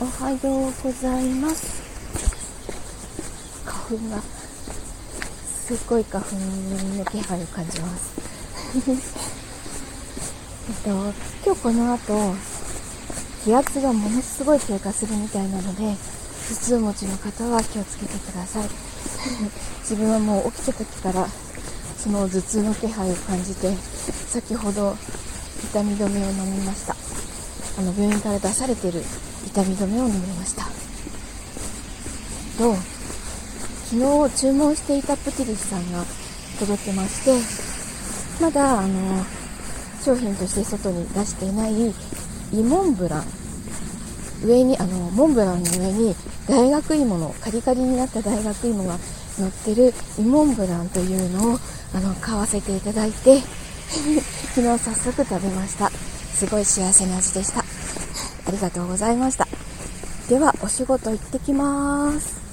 おはようございます。花粉がすっごい花粉の気配を感じます。えっと今日この後気圧がものすごい低下するみたいなので頭痛持ちの方は気をつけてください。自分はもう起きた時からその頭痛の気配を感じて先ほど痛み止めを飲みました。あの病院から出されてる痛み止めを飲みました。と昨日注文していたプティリスさんが届けましてまだあの商品として外に出していないイモンブラン。上にあのモンブランの上に大学芋のカリカリになった大学芋が乗ってるイモンブランというのをあの買わせていただいて 昨日早速食べました。すごい幸せな味でした。ありがとうございました。ではお仕事行ってきます。